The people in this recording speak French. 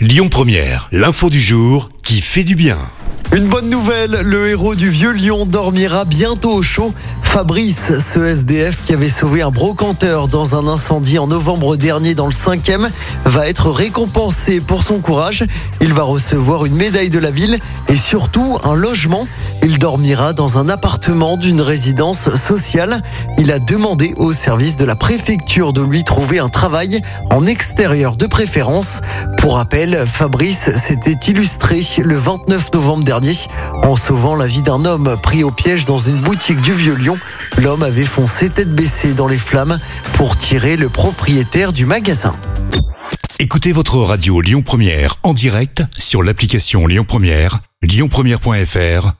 Lyon Première, l'info du jour qui fait du bien. Une bonne nouvelle, le héros du vieux lion dormira bientôt au chaud. Fabrice, ce SDF qui avait sauvé un brocanteur dans un incendie en novembre dernier dans le 5e, va être récompensé pour son courage. Il va recevoir une médaille de la ville et surtout un logement. Il dormira dans un appartement d'une résidence sociale. Il a demandé au service de la préfecture de lui trouver un travail en extérieur de préférence. Pour rappel, Fabrice s'était illustré le 29 novembre dernier en sauvant la vie d'un homme pris au piège dans une boutique du Vieux-Lyon. L'homme avait foncé tête baissée dans les flammes pour tirer le propriétaire du magasin. Écoutez votre radio Lyon Première en direct sur l'application Lyon Première, lyonpremière.fr